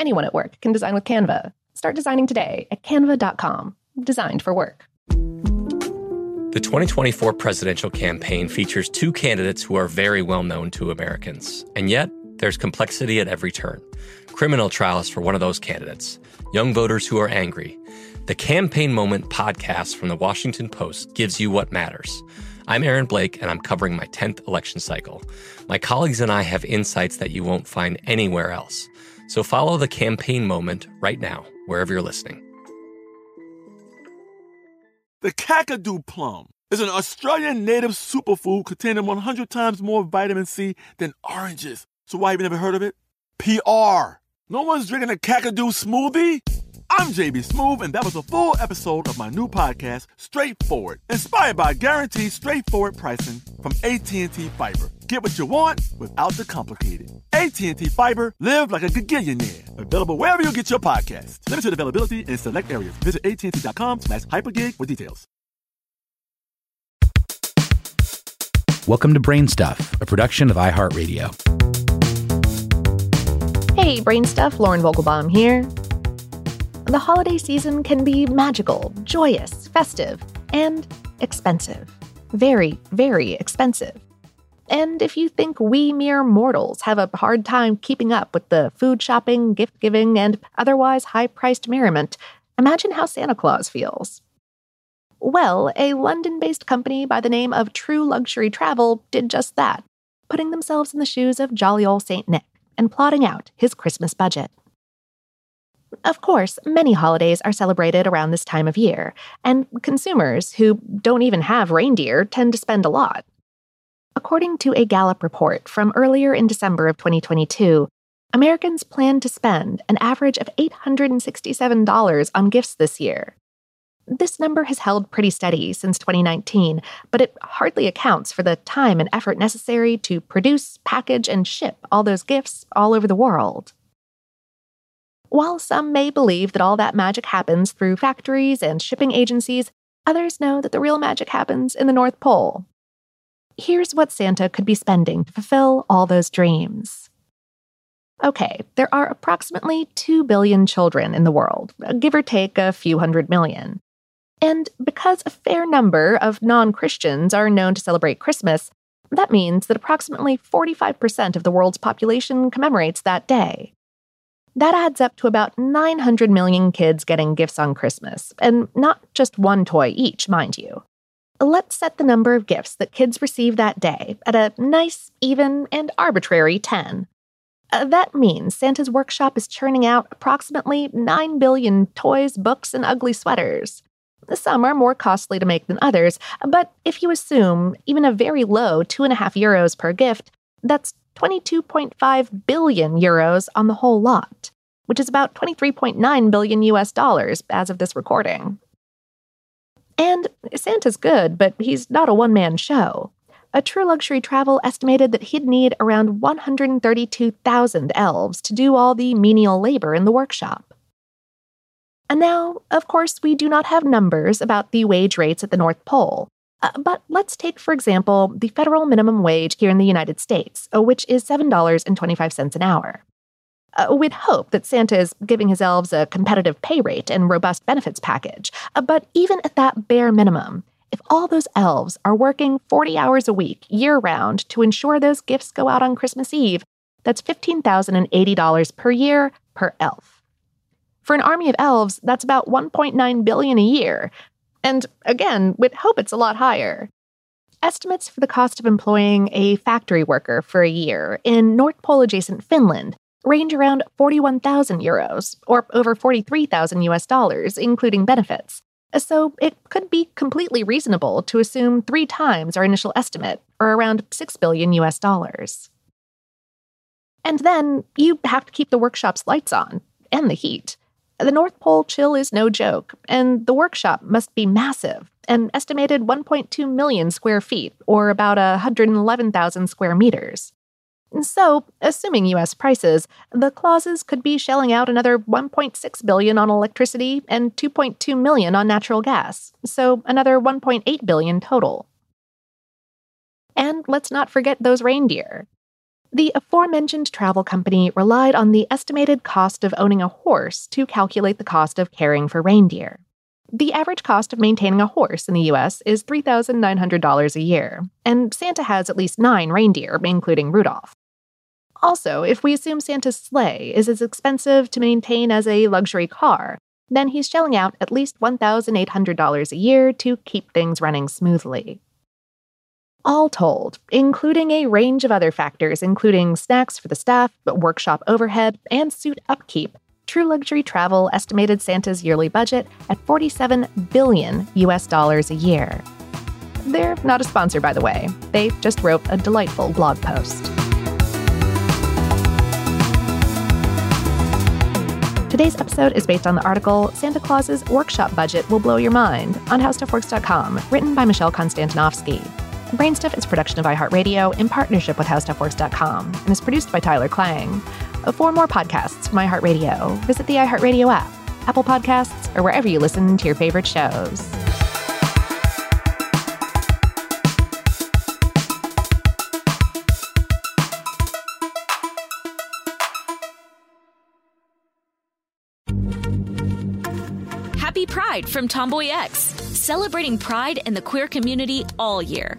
Anyone at work can design with Canva. Start designing today at canva.com. Designed for work. The 2024 presidential campaign features two candidates who are very well known to Americans. And yet, there's complexity at every turn. Criminal trials for one of those candidates, young voters who are angry. The Campaign Moment podcast from the Washington Post gives you what matters. I'm Aaron Blake, and I'm covering my 10th election cycle. My colleagues and I have insights that you won't find anywhere else. So follow the campaign moment right now, wherever you're listening. The Kakadu plum is an Australian native superfood containing 100 times more vitamin C than oranges. So why have you never heard of it? PR. No one's drinking a Kakadu smoothie? I'm JB Smoove, and that was a full episode of my new podcast, Straightforward, inspired by guaranteed straightforward pricing from AT&T Fiber. Get what you want without the complicated. AT&T Fiber, live like a gigillionaire. Available wherever you get your podcast. Limited availability in select areas. Visit AT&T.com slash hypergig for details. Welcome to Brain Stuff, a production of iHeartRadio. Hey, Brain Stuff, Lauren Vogelbaum here. The holiday season can be magical, joyous, festive, and expensive. Very, very expensive. And if you think we mere mortals have a hard time keeping up with the food shopping, gift giving, and otherwise high priced merriment, imagine how Santa Claus feels. Well, a London based company by the name of True Luxury Travel did just that, putting themselves in the shoes of jolly old St. Nick and plotting out his Christmas budget. Of course, many holidays are celebrated around this time of year, and consumers who don't even have reindeer tend to spend a lot. According to a Gallup report from earlier in December of 2022, Americans plan to spend an average of $867 on gifts this year. This number has held pretty steady since 2019, but it hardly accounts for the time and effort necessary to produce, package, and ship all those gifts all over the world. While some may believe that all that magic happens through factories and shipping agencies, others know that the real magic happens in the North Pole. Here's what Santa could be spending to fulfill all those dreams. Okay, there are approximately 2 billion children in the world, give or take a few hundred million. And because a fair number of non Christians are known to celebrate Christmas, that means that approximately 45% of the world's population commemorates that day. That adds up to about 900 million kids getting gifts on Christmas, and not just one toy each, mind you. Let's set the number of gifts that kids receive that day at a nice, even, and arbitrary 10. Uh, that means Santa's workshop is churning out approximately 9 billion toys, books, and ugly sweaters. Some are more costly to make than others, but if you assume even a very low 2.5 euros per gift, that's 22.5 billion euros on the whole lot, which is about 23.9 billion US dollars as of this recording. And Santa's good, but he's not a one man show. A True Luxury Travel estimated that he'd need around 132,000 elves to do all the menial labor in the workshop. And now, of course, we do not have numbers about the wage rates at the North Pole, uh, but let's take, for example, the federal minimum wage here in the United States, uh, which is $7.25 an hour. Uh, we'd hope that Santa is giving his elves a competitive pay rate and robust benefits package. Uh, but even at that bare minimum, if all those elves are working 40 hours a week, year round, to ensure those gifts go out on Christmas Eve, that's $15,080 per year per elf. For an army of elves, that's about 1.9 billion a year. And again, we'd hope it's a lot higher. Estimates for the cost of employing a factory worker for a year in North Pole adjacent Finland range around 41,000 euros, or over 43,000 US dollars, including benefits. So it could be completely reasonable to assume three times our initial estimate, or around 6 billion US dollars. And then you have to keep the workshop's lights on, and the heat. The North Pole chill is no joke, and the workshop must be massive, an estimated 1.2 million square feet, or about 111,000 square meters. So, assuming US prices, the Clauses could be shelling out another 1.6 billion on electricity and 2.2 million on natural gas, so another 1.8 billion total. And let's not forget those reindeer. The aforementioned travel company relied on the estimated cost of owning a horse to calculate the cost of caring for reindeer. The average cost of maintaining a horse in the US is $3,900 a year, and Santa has at least nine reindeer, including Rudolph. Also, if we assume Santa's sleigh is as expensive to maintain as a luxury car, then he's shelling out at least $1,800 a year to keep things running smoothly. All told, including a range of other factors, including snacks for the staff, workshop overhead, and suit upkeep, True Luxury Travel estimated Santa's yearly budget at 47 billion US dollars a year. They're not a sponsor, by the way. They just wrote a delightful blog post. Today's episode is based on the article Santa Claus's Workshop Budget Will Blow Your Mind on HowStuffWorks.com, written by Michelle Konstantinovsky. Brainstuff is a production of iHeartRadio in partnership with HowStuffWorks.com and is produced by Tyler Klang. Uh, for more podcasts from iHeartRadio, visit the iHeartRadio app, Apple Podcasts, or wherever you listen to your favorite shows. Happy Pride from Tomboy X, celebrating pride and the queer community all year.